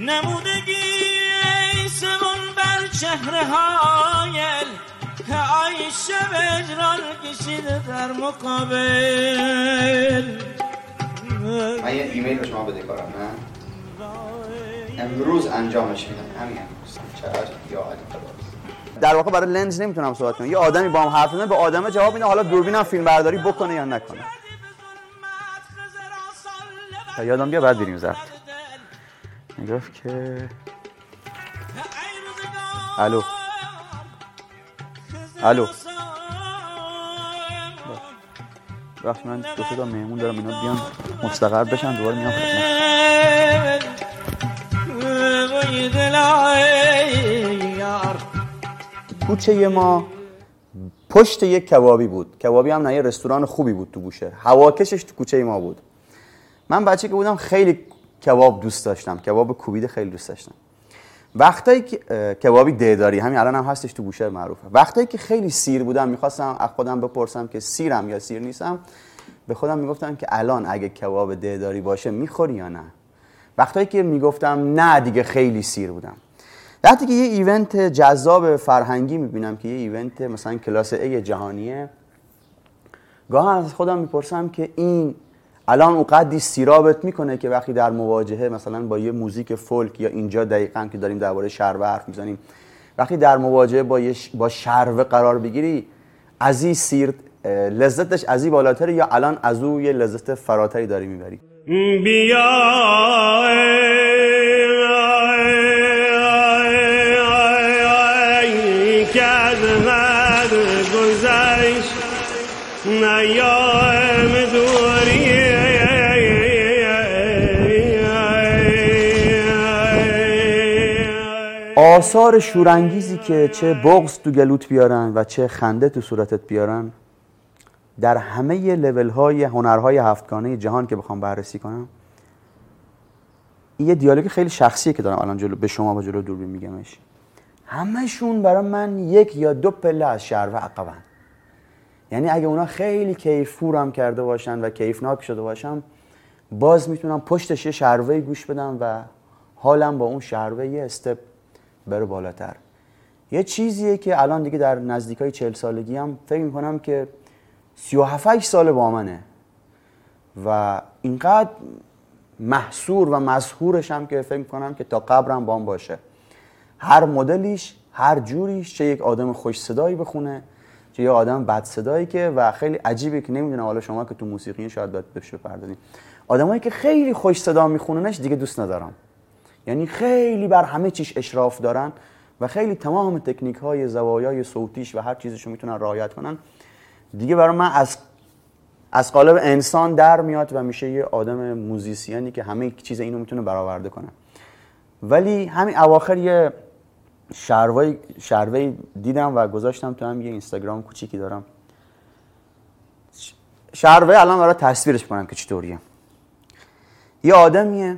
نمودگی سمون بر چهره هایل عایشه وجران کشیده در مقابل. من یه ایمیل به شما بده کارم نه؟ امروز انجامش میدم. همین امروز. چقدر یا علی در واقع برای لنز نمی‌تونم صحبت کنم. یه آدمی با هم حرف بزنه به آدم جواب میده حالا دوربینم فیلم برداری بکنه یا نکنه. تا یادم بیا بعد بریم زفت می‌گفت که الو. الو. وقتی من دو تا مهمون دارم اینا بیان مستقر بشن دوباره میام کوچه ما پشت یک کبابی بود. کبابی هم نه یه رستوران خوبی بود تو بوشهر هواکشش تو کوچه ما بود. من بچه که بودم خیلی کباب دوست داشتم. کباب کوبیده خیلی دوست داشتم. وقتایی که کبابی دیداری همین الان هم هستش تو بوشهر معروفه. وقتایی که خیلی سیر بودم می‌خواستم از خودم بپرسم که سیرم یا سیر نیستم به خودم می‌گفتم که الان اگه کباب دیداری باشه می‌خوری یا نه. وقتایی که می‌گفتم نه دیگه خیلی سیر بودم. وقتی که یه ایونت جذاب فرهنگی می‌بینم که یه ایونت مثلا کلاس ای جهانیه گاه از خودم می‌پرسم که این الان اون قدی سیرابت می‌کنه که وقتی در مواجهه مثلا با یه موزیک فولک یا اینجا دقیقا که داریم درباره شربه حرف می‌زنیم وقتی در مواجهه با, با شربه قرار بگیری از این سیر لذتش از این بالاتره یا الان از او یه لذت فراتری داری می‌بری بیا آثار شورانگیزی که چه بغض تو گلوت بیارن و چه خنده تو صورتت بیارن در همه لول های هنرهای هفتگانه جهان که بخوام بررسی کنم این یه دیالوگ خیلی شخصیه که دارم الان جلو به شما با جلو دوربین میگمش. همشون برای من یک یا دو پله از شهر عقبن. یعنی اگه اونا خیلی کیفورم کرده باشن و کیفناک شده باشم باز می‌تونم پشتش یه شروه گوش بدم و حالم با اون شروه یه استپ بره بالاتر. یه چیزیه که الان دیگه در نزدیکای چهل سالگی هم فکر می‌کنم که سی و سال با منه. و اینقدر محصور و مسهورش هم که فکر می‌کنم که تا قبرم با باشه. هر مدلیش هر جوریش چه یک آدم خوش صدایی بخونه چه یه آدم بد صدایی که و خیلی عجیبه که نمی‌دونم حالا شما که تو موسیقی شاید باید بشه بپردازین آدمایی که خیلی خوش صدا میخوننش دیگه دوست ندارم. یعنی خیلی بر همه چیش اشراف دارن و خیلی تمام تکنیک های زوایای صوتیش و هر چیزشو می‌تونن رعایت کنن. دیگه برای من از از قالب انسان در میاد و میشه یه آدم موزیسیانی که همه چیز اینو می‌تونه برآورده کنه. ولی همین اواخر یه شروی شروی دیدم و گذاشتم تو هم یه اینستاگرام کوچیکی دارم. شروی الان برای تصویرش کنم که چطوریه. یه آدمیه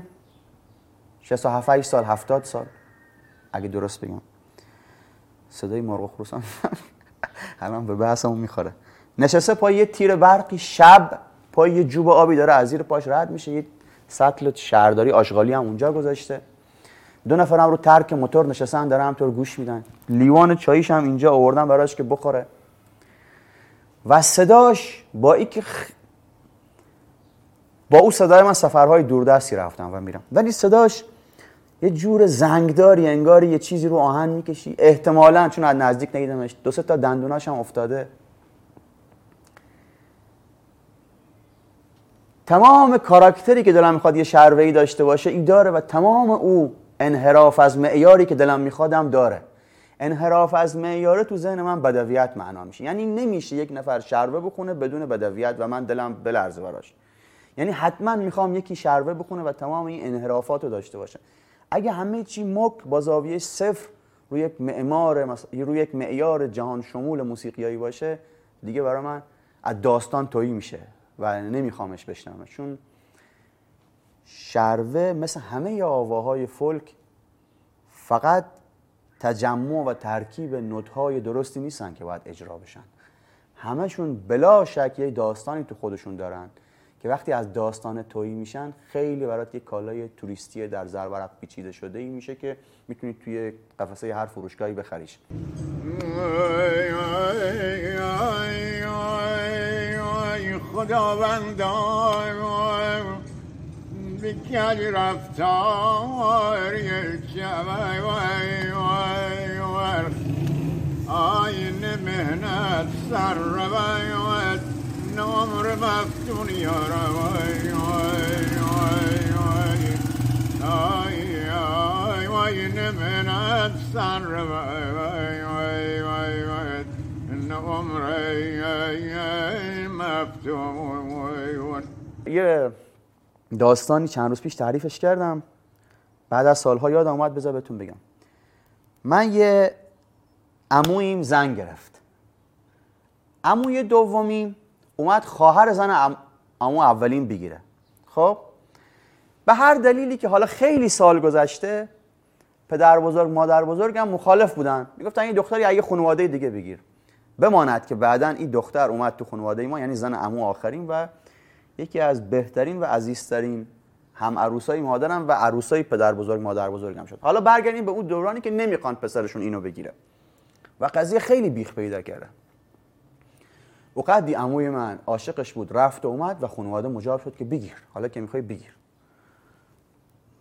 67 سال 70 سال. اگه درست بگم. صدای مرغ خروسان. الان به بحثمون می‌خوره. نشسته پای یه تیر برقی شب پای یه جوب آبی داره از زیر پاش رد میشه. یه سطل شهرداری آشغالی هم اونجا گذاشته. دو نفرم رو ترک موتور نشستن داره همطور گوش میدن. لیوان چاییش هم اینجا آوردن براش که بخوره. و صداش با ای که با او صدای من سفرهای دوردستی رفتم و میرم. ولی صداش یه جور زنگداری انگاری یه چیزی رو آهن می‌کشی. احتمالا چون از نزدیک ندیدمش دو تا دندوناش هم افتاده. تمام کاراکتری که دلم می‌خواد یه شروعی داشته باشه ای داره و تمام او انحراف از معیاری که دلم میخوادم داره. انحراف از معیاره تو ذهن من بدویت معنا میشه. یعنی نمیشه یک نفر شربه بخونه بدون بدویت و من دلم بلرزه براش. یعنی حتما می‌خوام یکی شربه بخونه و تمام این انحرافات رو داشته باشه. اگه همه چی مک با زاویه صفر روی یک معمار روی یک معیار جهان شمول موسیقیایی باشه دیگه برای من از داستان تویی میشه و نمیخوامش بشنوم چون شروه مثل همه آواهای فولک فقط تجمع و ترکیب نوت‌های درستی نیستن که باید اجرا بشن. همشون بلا شک یه داستانی تو خودشون دارن. که وقتی از داستان تویی میشن خیلی برات یک کالای توریستی در زرورق پیچیده شده ای میشه که می‌تونید توی قفسه هر فروشگاهی بخریش خداوند رفتار آین مهنت سر روایت نمر مفتون یا روای آی آی آین مهنت سر روای نمر مفتون یه داستانی چند روز پیش تعریفش کردم بعد از سالها یاد آمد بذار بهتون بگم من یه عمویم زن گرفت عموی دومیم اومد خواهر زن عمو اولین بگیره. خب؟ به هر دلیلی که حالا خیلی سال گذشته پدر بزرگ مادر بزرگ هم مخالف بودن. می‌گفتن این دختری اگه خانواده دیگه بگیر. بماند که بعدا این دختر اومد تو خانواده ما یعنی زن عمو آخرین و یکی از بهترین و عزیزترین هم عروسای مادرم و عروسای پدر بزرگ مادر بزرگم شد. حالا برگردیم به اون دورانی که نمی‌خوان پسرشون اینو بگیره. و قضیه خیلی بیخ پیدا کرده. و قدی عموی من عاشقش بود رفت و اومد و خانواده مجاب شد که بگیر. حالا که می‌خوای بگیر.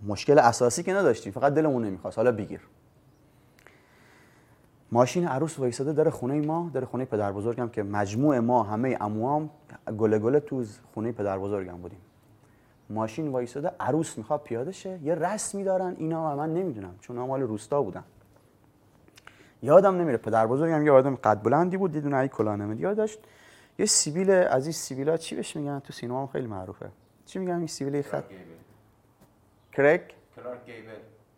مشکل اساسی که نداشتیم فقط دلمون نمی‌خواست. حالا بگیر. ماشین عروس وایساده داره خونه ما داره خونه پدر بزرگم که مجموع ما همه عموام گله گله تو خونه پدر بزرگم بودیم. ماشین وایساده عروس می‌خواد پیاده شه. یه رسمی دارن اینا و من نمی‌دونم چون مال روستا بودن. یادم نمیره پدر بزرگم یه آدم قد بلندی بود دیدون ای کلاه یاد داشت یه سیبیل از این سیبیلا چی بهش میگن؟ تو سینما هم خیلی معروفه. چی میگن این سیبیل خط؟ کرک کلارک گیبل.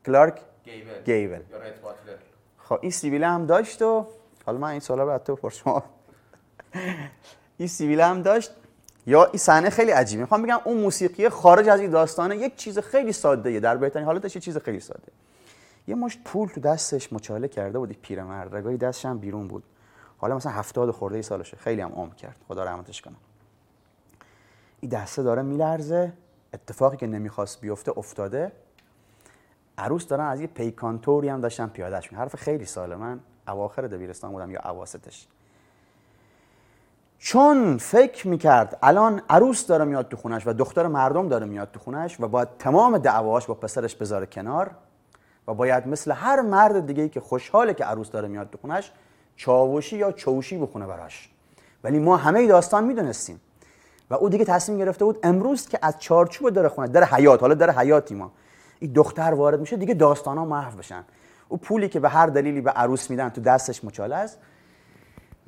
کلارک گیبل. گیبل. یا رت باتلر خب این سیبیل هم داشت و حالا من این سالا بعد تو شما این سیبیل هم داشت. یا این صحنه خیلی عجیبه. می‌خوام بگم اون موسیقی خارج از این داستانه یک چیز خیلی ساده. در بهترین حالتش یه چیز خیلی ساده. یه مشت پول تو دستش مچاله کرده بود پیرمرد رگای دستش هم بیرون بود. حالا مثلا هفتاد خورده ای سالشه. خیلی هم عمر کرد. خدا رحمتش کنه. این دسته داره میلرزه. اتفاقی که نمی‌خواست بیفته افتاده. عروس دارن از یه پیکانتوری هم داشتن پیادهش می حرف خیلی ساله. من اواخر دبیرستان بودم یا اواسطش. چون فکر می‌کرد الان عروس داره میاد تو خونش و دختر مردم داره میاد تو خونش و باید تمام دعواش با پسرش بذاره کنار و باید مثل هر مرد دیگه که خوشحاله که عروس داره میاد تو خونش چاوشی یا چوشی بخونه براش. ولی ما همه داستان می‌دونستیم. و او دیگه تصمیم گرفته بود امروز که از چارچوب داره خونه در حیات حالا در حیاتی ما این دختر وارد میشه دیگه داستان ها محو بشن. او پولی که به هر دلیلی به عروس میدن تو دستش مچاله است.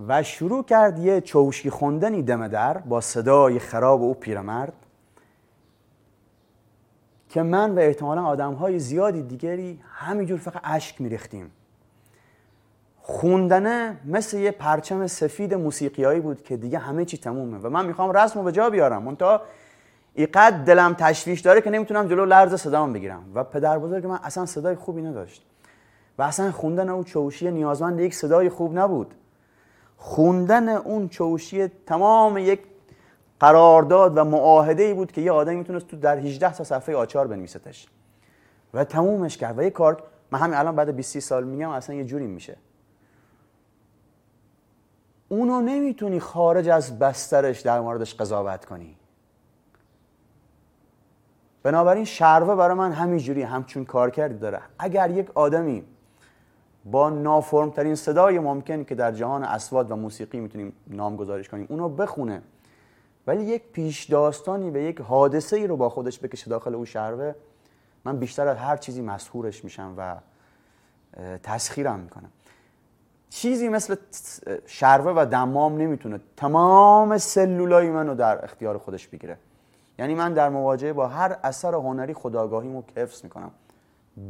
و شروع کرد یه چوشی خوندنی دم در با صدای خراب او پیرمرد که من و احتمالا آدم های زیادی دیگری همینجور فقط اشک میریختیم. خوندنه مثل یه پرچم سفید موسیقیایی بود که دیگه همه چی تمومه. و من می‌خوام رسم رو به جا بیارم. منتها اینقدر دلم تشویش داره که نمی‌تونم جلو لرز صدام بگیرم. و پدر بزرگ من اصلا صدای خوبی نداشت. و اصلا خوندن اون چوشی نیازمند یک صدای خوب نبود. خوندن اون چوشی تمام یک قرارداد و معاهده ای بود که یه آدم می‌تونست تو در 18 تا صفحه آچار بنویستش. و تمومش کرد. و یه کار من همین الان بعد 20 سال میگم اصلا یه جوری میشه. اونو نمی‌تونی خارج از بسترش در موردش قضاوت کنی. بنابراین شروه برای من همینجوری همچون کار کردی داره. اگر یک آدمی با نافرمترین صدای ممکن که در جهان اسواد و موسیقی می‌تونیم نامگذاریش کنیم اونو بخونه ولی یک پیش داستانی به یک حادثه ای رو با خودش بکشه داخل او شروه من بیشتر از هر چیزی مسهورش میشم و تسخیرم می‌کنم. چیزی مثل شروه و دمام نمی‌تونه تمام سلولای منو در اختیار خودش بگیره. یعنی من در مواجهه با هر اثر هنری خداگاهیمو حفظ می‌کنم.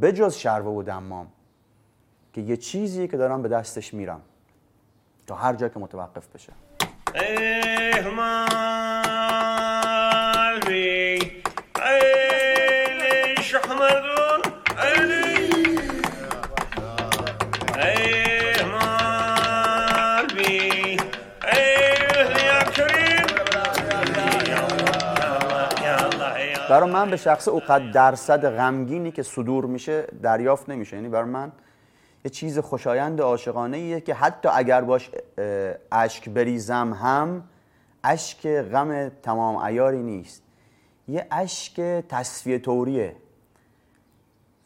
بجز شروه و دمام که یه چیزی که دارم به دستش میرم تا هر جا که متوقف بشه. برای من به شخص اوقات درصد غمگینی که صدور میشه دریافت نمیشه. یعنی برای من یه چیز خوشایند عاشقانه ایه که حتی اگر باش اشک بریزم هم اشک غم تمام ایاری نیست. یه اشک تصفیه طوریه.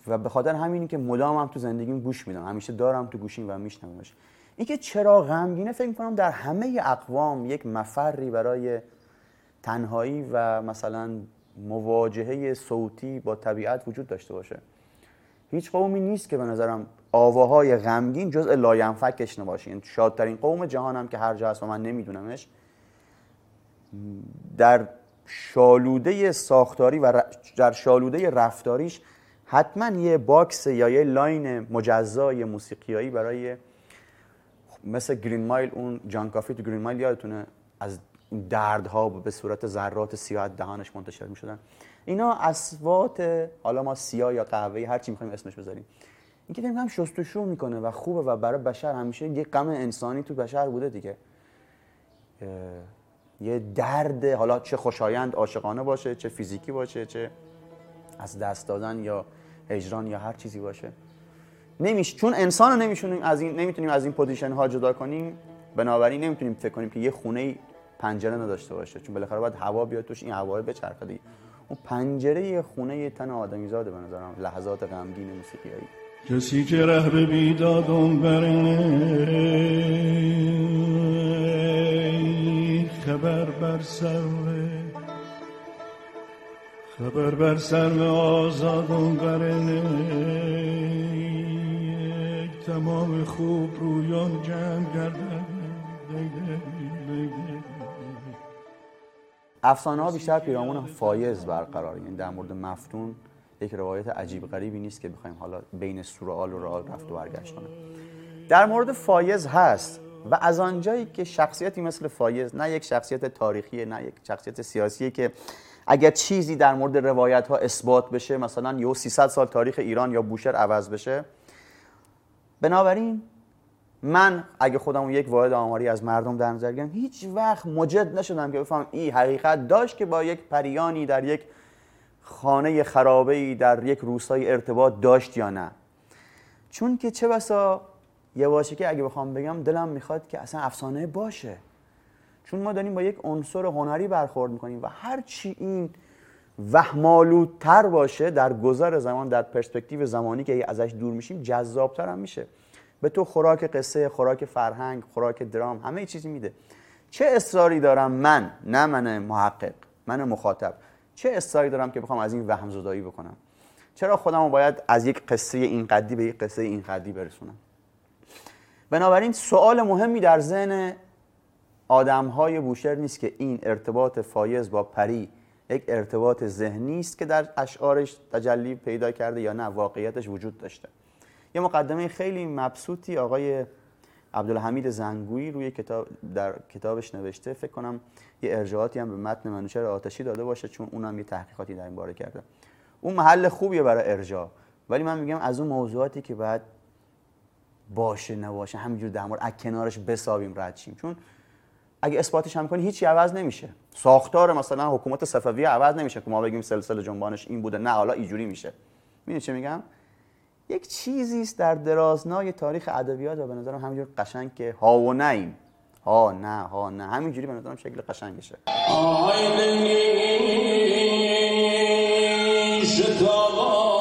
و به خاطر همینی که مدام هم تو زندگیم گوش میدم. همیشه دارم تو گوشیم و میشنومش. اینکه چرا غمگینه فکر می‌کنم در همه اقوام یک مفری برای تنهایی و مثلا مواجهه صوتی با طبیعت وجود داشته باشه. هیچ قومی نیست که به نظرم آواهای غمگین جزء لاینفکش نباشه یعنی شادترین قوم جهانم که هر جا هست و من نمیدونمش در شالوده ساختاری و در شالوده رفتاریش حتما یه box یا یه line مجزای موسیقیایی برای مثل گرین مایل اون جان کافی تو گرین مایل یادتونه از دردها به صورت ذرات سیاه دهانش منتشر می شدن اینا اصوات حالا ما سیاه یا قهوه‌ای هر چی می‌خوایم اسمش بذاریم. این که هم شستشو می‌کنه و خوبه و برای بشر همیشه یه غم انسانی تو بشر بوده دیگه. یه درد حالا چه خوشایند عاشقانه باشه چه فیزیکی باشه چه از دست دادن یا هجران یا هر چیزی باشه. نمیش چون انسان رو نمیشونیم از این نمی‌تونیم از این پوزیشن ها جدا کنیم بنابراین نمی‌تونیم فکر کنیم که یه خونه پنجره نداشته باشه. چون بالاخره باید هوا بیاد توش این هوا بچرخه دیگه. اون پنجره خونه یه تن آدمیزاده به نظرم. لحظات غمگین موسیقیایی. کسی که ره به بیدادم برنه خبر بر سر خبر بر سر آزادم برنه تمام خوب رویان جمع گردن. افسانه ها بیشتر پیرامون فایز برقرار. یعنی در مورد مفتون یک روایت عجیب غریبی نیست که بخوایم حالا بین surreal و real رفت و برگشت کنه. در مورد فایز هست و از آنجایی که شخصیتی مثل فایز نه یک شخصیت تاریخی نه یک شخصیت سیاسی که اگر چیزی در مورد روایت ها اثبات بشه مثلا یه 300 سال تاریخ ایران یا بوشهر عوض بشه بنابراین من اگه خودم یک واحد آماری از مردم در نظر بگیرم هیچ وقت مجد نشدم که بفهم این حقیقت داشت که با یک پریانی در یک خانه خرابه ای در یک روستای ارتباط داشت یا نه. چون که چه بسا یه واشه که اگه بخوام بگم دلم می‌خواد که اصلا افسانه باشه. چون ما داریم با یک عنصر هنری برخورد می‌کنیم و هر چی این وهمالودتر باشه در گذر زمان در پرسپکتیو زمانی که ازش دور میشیم جذابتر هم میشه. به تو خوراک قصه خوراک فرهنگ خوراک درام همه چیزی میده. چه اصراری دارم من؟ نه من محقق من مخاطب. چه اصراری دارم که بخوام از این وهم زدایی بکنم؟ چرا خودم باید از یک قصه این قدی به یک قصه این قدی برسونم؟ بنابراین سوال مهمی در ذهن آدم های بوشهر نیست که این ارتباط فایز با پری یک ارتباط ذهنی است که در اشعارش تجلی پیدا کرده یا نه واقعیتش وجود داشته. یه مقدمه خیلی مبسوطی آقای عبدالحمید زنگویی روی کتاب در کتابش نوشته. فکر کنم یه ارجاعاتی هم به متن منوچهر آتشی داده باشه چون اونم یه تحقیقاتی در این باره کرده. اون محل خوبیه برای ارجاع. ولی من میگم از اون موضوعاتی که باید باشه نباشه همینجور در مورد از کنارش بسابیم رد شیم. چون اگه اثباتش هم کنی هیچی عوض نمیشه. ساختار مثلا حکومت صفویه عوض نمیشه که ما بگیم سلسله جنبانش این بوده نه حالا اینجوری میشه. می‌دونی چه میگم؟ یک چیزی است در درازنای تاریخ ادبیات و به نظرم همینجور قشنگ که ها و نیم. ها نه ها نه. همینجوری به نظرم شکل قشنگشه. در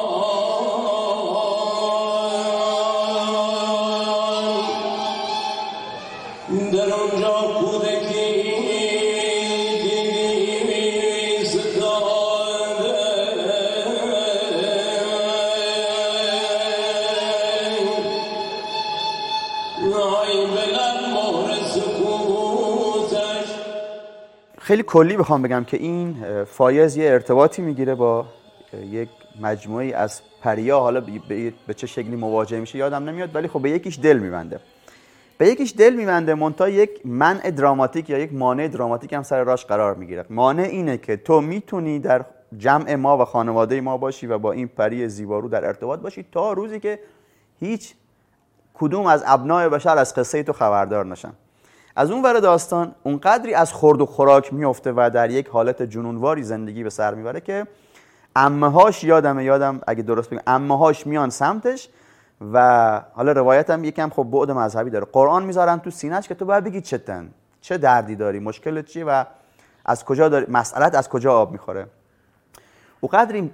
خیلی کلی بخوام بگم که این فایز یه ارتباطی می‌گیره با یک مجموعی از پریا. حالا به چه شکلی مواجه میشه یادم نمیاد ولی خب به یکیش دل میبنده. به یکیش دل میبنده مونتا یک منع دراماتیک یا یک مانع دراماتیک هم سر راش قرار می‌گیره. مانع اینه که تو می‌تونی در جمع ما و خانواده ما باشی و با این پری زیبارو در ارتباط باشی تا روزی که هیچ کدوم از ابنای بشر از قصه تو خبردار نشن. از اون ور داستان اونقدری از خورد و خوراک میفته و در یک حالت جنونواری زندگی به سر می‌بره که امه هاش یادمه یادم اگه درست بگم امه هاش میان سمتش و حالا روایت هم یکم خب بعد مذهبی داره. قرآن می‌ذارن تو سینهش که تو باید بگی چتن چه دردی داری مشکلت چیه و از کجا داری مسئلت از کجا آب می‌خوره. او قدری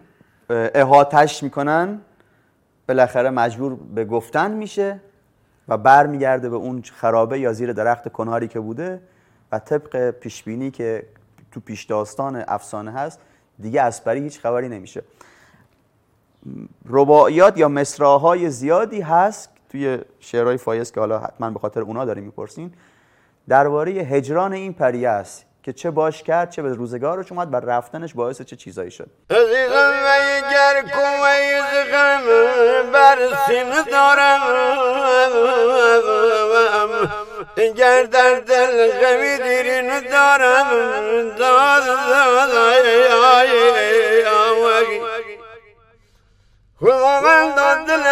احاتش می‌کنن بالاخره مجبور به گفتن میشه. و برمیگرده به اون خرابه یا زیر درخت کناری که بوده و طبق پیشبینی که تو پیش داستان افسانه هست دیگه از پری هیچ خبری نمیشه. رباعیات یا مصراع‌های زیادی هست توی شعرهای فایز که حالا حتما به خاطر اونا داریم می‌پرسین. درباره هجران این پریه است. که چه باش کرد چه به روزگارش اومد بر رفتنش باعث چه چیزایی شد عزیزم و گر کویز غم بر سینه دارم گر در دل غمی دیرین دارم داد داد آی آی آی خداوند داد دل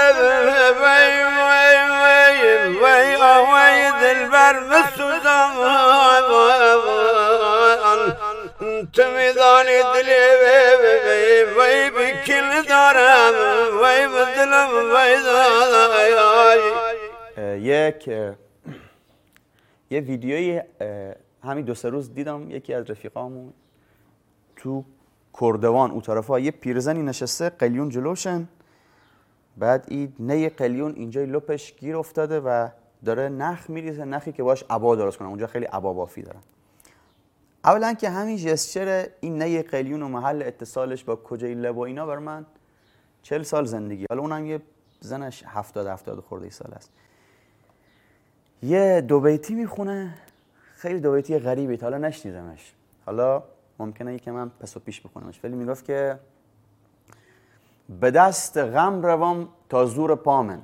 وی وی وی وی آوای دل بر مسوزم تو میدانی دلی وی وی وی بکل دارم وی بدلم وی دای یک یه ویدیویی اه، همین دو سه روز دیدم یکی از رفیقامون تو کردوان او طرفا یه پیرزنی نشسته قلیون جلوشن بعد این نی قلیون اینجا لپش گیر افتاده و داره نخ میریزه نخی که باش عبا درست کنه اونجا خیلی عبا بافی دارن اولا که همین جسچر این نی قلیون و محل اتصالش با کجای لب و اینا بر من چل سال زندگی. حالا اونم یه زنش هفتاد هفتاد خورده سال است. یه دو بیتی می‌خونه. خیلی دو بیتی غریبی حالا نشنیدمش. حالا ممکنه که من پس و پیش بخونمش. ولی می‌گفت که به دست غم روام تا زور پامن.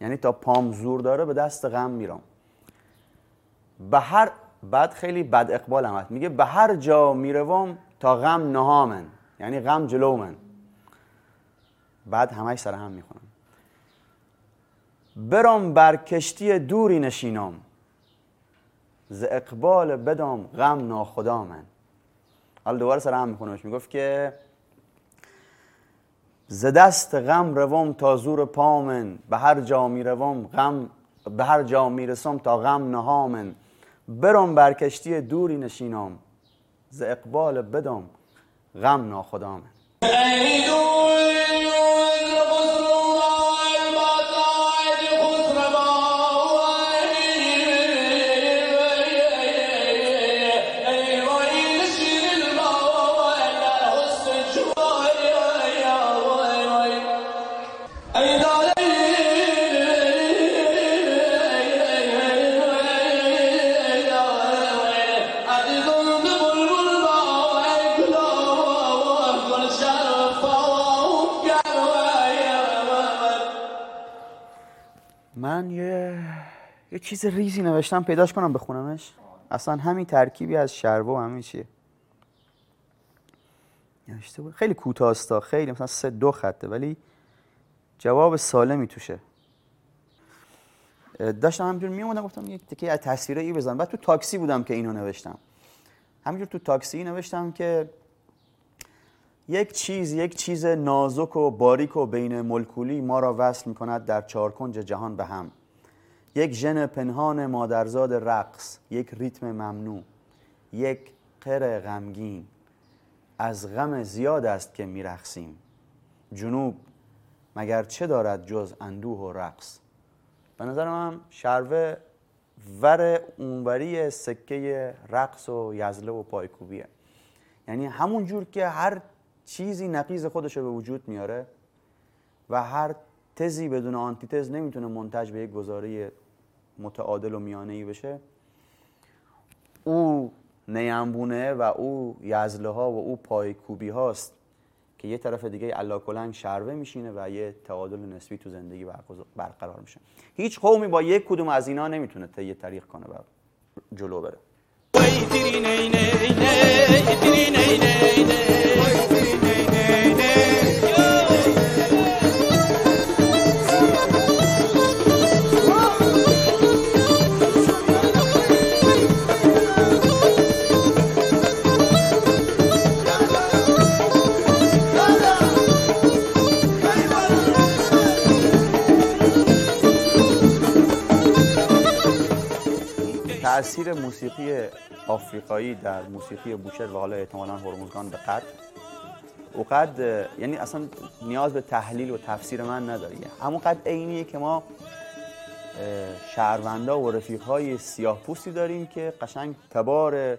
یعنی تا پام زور داره به دست غم میرم. به هر بعد خیلی بد اقبال هم. میگه به هر جا می‌روم تا غم نهامن. یعنی غم جلو من بعد همش سر هم می‌خونم برم بر کشتی دوری نشینم. ز اقبال بدم غم ناخدا من حالا دوباره سر هم میخونمش می‌گفت که ز دست غم روم تا زور پامن. به هر جا می‌روم غم به هر جا می‌رسم تا غم نهامن. برم بر کشتی دوری نشینم ز اقبال بدم غم ناخدا چیز ریزی نوشتم پیداش کنم بخونمش؟ اصلا همین ترکیبی از شربه و همین چیه. نوشته بود خیلی کوتاهستا خیلی مثلا سه دو خطه ولی جواب سالمی توشه. داشتم همینجور میومدم گفتم یک تکه از تصویره ای بزنم. بعد تو تاکسی بودم که اینو نوشتم. همینجور تو تاکسی نوشتم که یک چیز یک چیز نازک و باریک و بین ملکولی ما را وصل می کند در چارکنج جهان به هم. یک ژن پنهان مادرزاد رقص یک ریتم ممنوع یک قر غمگین. از غم زیاد است که میرقصیم. جنوب مگر چه دارد جز اندوه و رقص؟ به نظر من شروه ور اونوری سکه رقص و یزله و پایکوبیه. یعنی همون جور که هر چیزی نقیز خودش رو به وجود میاره و هر تزی بدون آنتیتز نمی‌تونه منتج به یک گزاره متعادل و میانه ای بشه. او نیمبونه و او یزله ها و او پایکوبی هاست که یه طرف دیگه علا کلنگ شروه میشینه و یه تعادل نسبی تو زندگی برقرار میشه. هیچ قومی با یک کدوم از اینا نمی‌تونه طی طریق کنه و جلو بره. تاثیر موسیقی آفریقایی در موسیقی بوشهر و حالا احتمالا هرمزگان به قد. اوقد یعنی اصلا نیاز به تحلیل و تفسیر من نداره. همون قد عینیه که ما شهروندا و رفیقهای سیاه پوستی داریم که قشنگ تبار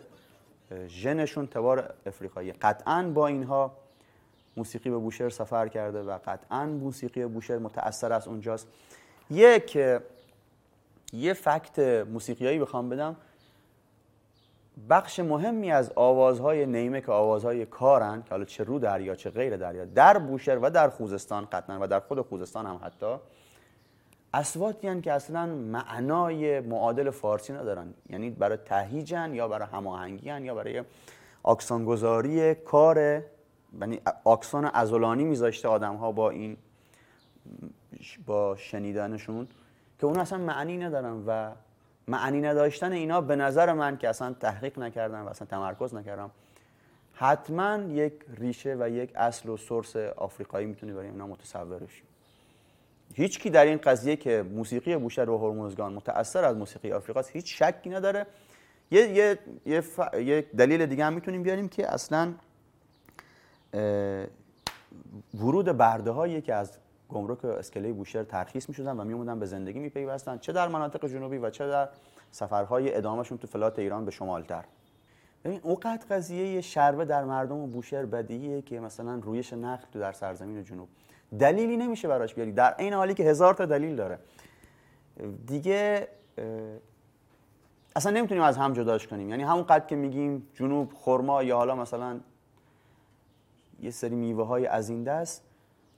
ژنشون تبار افریقایی قطعا با اینها موسیقی به بوشهر سفر کرده و قطعا موسیقی بوشهر متأثر از اونجاست. یک یه فکت موسیقیایی بخوام بدم. بخش مهمی از آوازهای نیمه که آوازهای کارن که حالا چه رو دریا چه غیر دریا در بوشهر و در خوزستان قطعا و در خود خوزستان هم حتی اصواتی هن که اصلا معنای معادل فارسی ندارن. یعنی برای تهیجن یا برای هماهنگی هن یا برای آکسانگذاری کار یعنی آکسان ازولانی میذاشته آدم ها با این با شنیدنشون. که اون اصلا معنی ندارن و معنی نداشتن اینا به نظر من که اصلا تحقیق نکردم و اصلا تمرکز نکردم حتما یک ریشه و یک اصل و سورس آفریقایی می‌تونی برای اینا متصور بشی. هیچ کی در این قضیه که موسیقی بوشهر و هرمزگان متأثر از موسیقی آفریقاست هیچ شکی نداره. یه, یه, یه, ف... یه دلیل دیگه هم می‌تونیم بیاریم که اصلا ورود برده هایی که از گمرک اسکله بوشهر ترخیص می‌شدن و میومدن به زندگی میپیوستن. چه در مناطق جنوبی و چه در سفرهای ادامهشون تو فلات ایران به شمالتر. ببین اوقات قضیه شربه در مردم بوشهر بدیهیه که مثلا رویش نخل تو در سرزمین جنوب. دلیلی نمیشه براش بیاری. در این حالی که هزار تا دلیل داره. دیگه اصلا نمی‌تونیم از هم جداش کنیم. یعنی همون قد که میگیم جنوب خرما یا حالا مثلا یه سری میوه های از این دست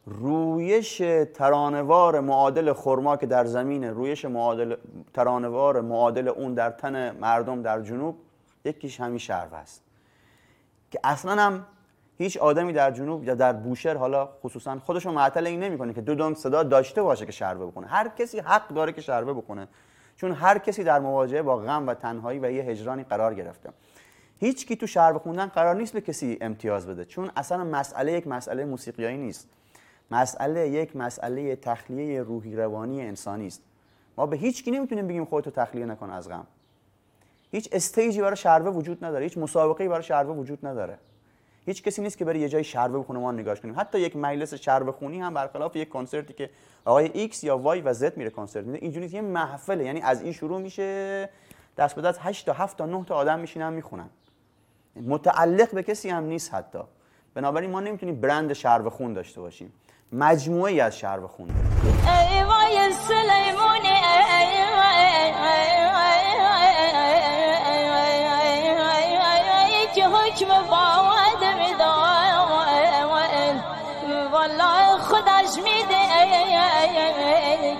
رویش ترانوار معادل خرما که در زمین رویش معادل ترانوار معادل اون در تن مردم در جنوب یکیش همین شربه است. که اصلا هم هیچ آدمی در جنوب یا در بوشهر حالا خصوصا خودشو معطل این نمی‌کنه که دو دنگ صدا داشته باشه که شربه بکنه هر کسی حق داره که شربه بکنه چون هر کسی در مواجهه با غم و تنهایی و یه هجرانی قرار گرفته. هیچ کی تو شروه خوندن قرار نیست به کسی امتیاز بده. چون اصلا مسئله یک مسئله موسیقیایی نیست. مسئله یک مسئله تخلیه روحی روانی انسانی است. ما به هیچ کی نمی‌تونیم بگیم خودتو تخلیه نکن از غم. هیچ stage ی برای شروه وجود نداره. هیچ مسابقه‌ای برای شروه وجود نداره. هیچ کسی نیست که بره یه جای شروه بخونه ما نگاش کنیم. حتی یک مجلس شروه خونی هم برخلاف یک کنسرتی که آقای ایکس یا وای و زد میره کنسرت میده اینجوری. یه محفله یعنی از این شروع میشه. دست به دست 8 تا 7 تا 9 تا آدم میشینن می‌خونن. متعلق به کسی هم نیست حتی. بنابراین ما نمی‌تونیم برند شربه خون داشته باشیم. مجموعه از شربه خون داریم ای وای سلیمونی ای که حکم باید می‌داد والله خودش میده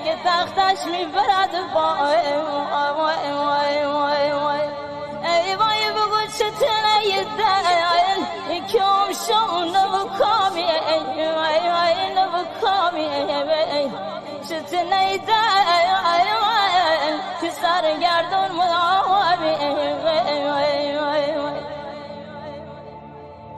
که تختش می‌برد با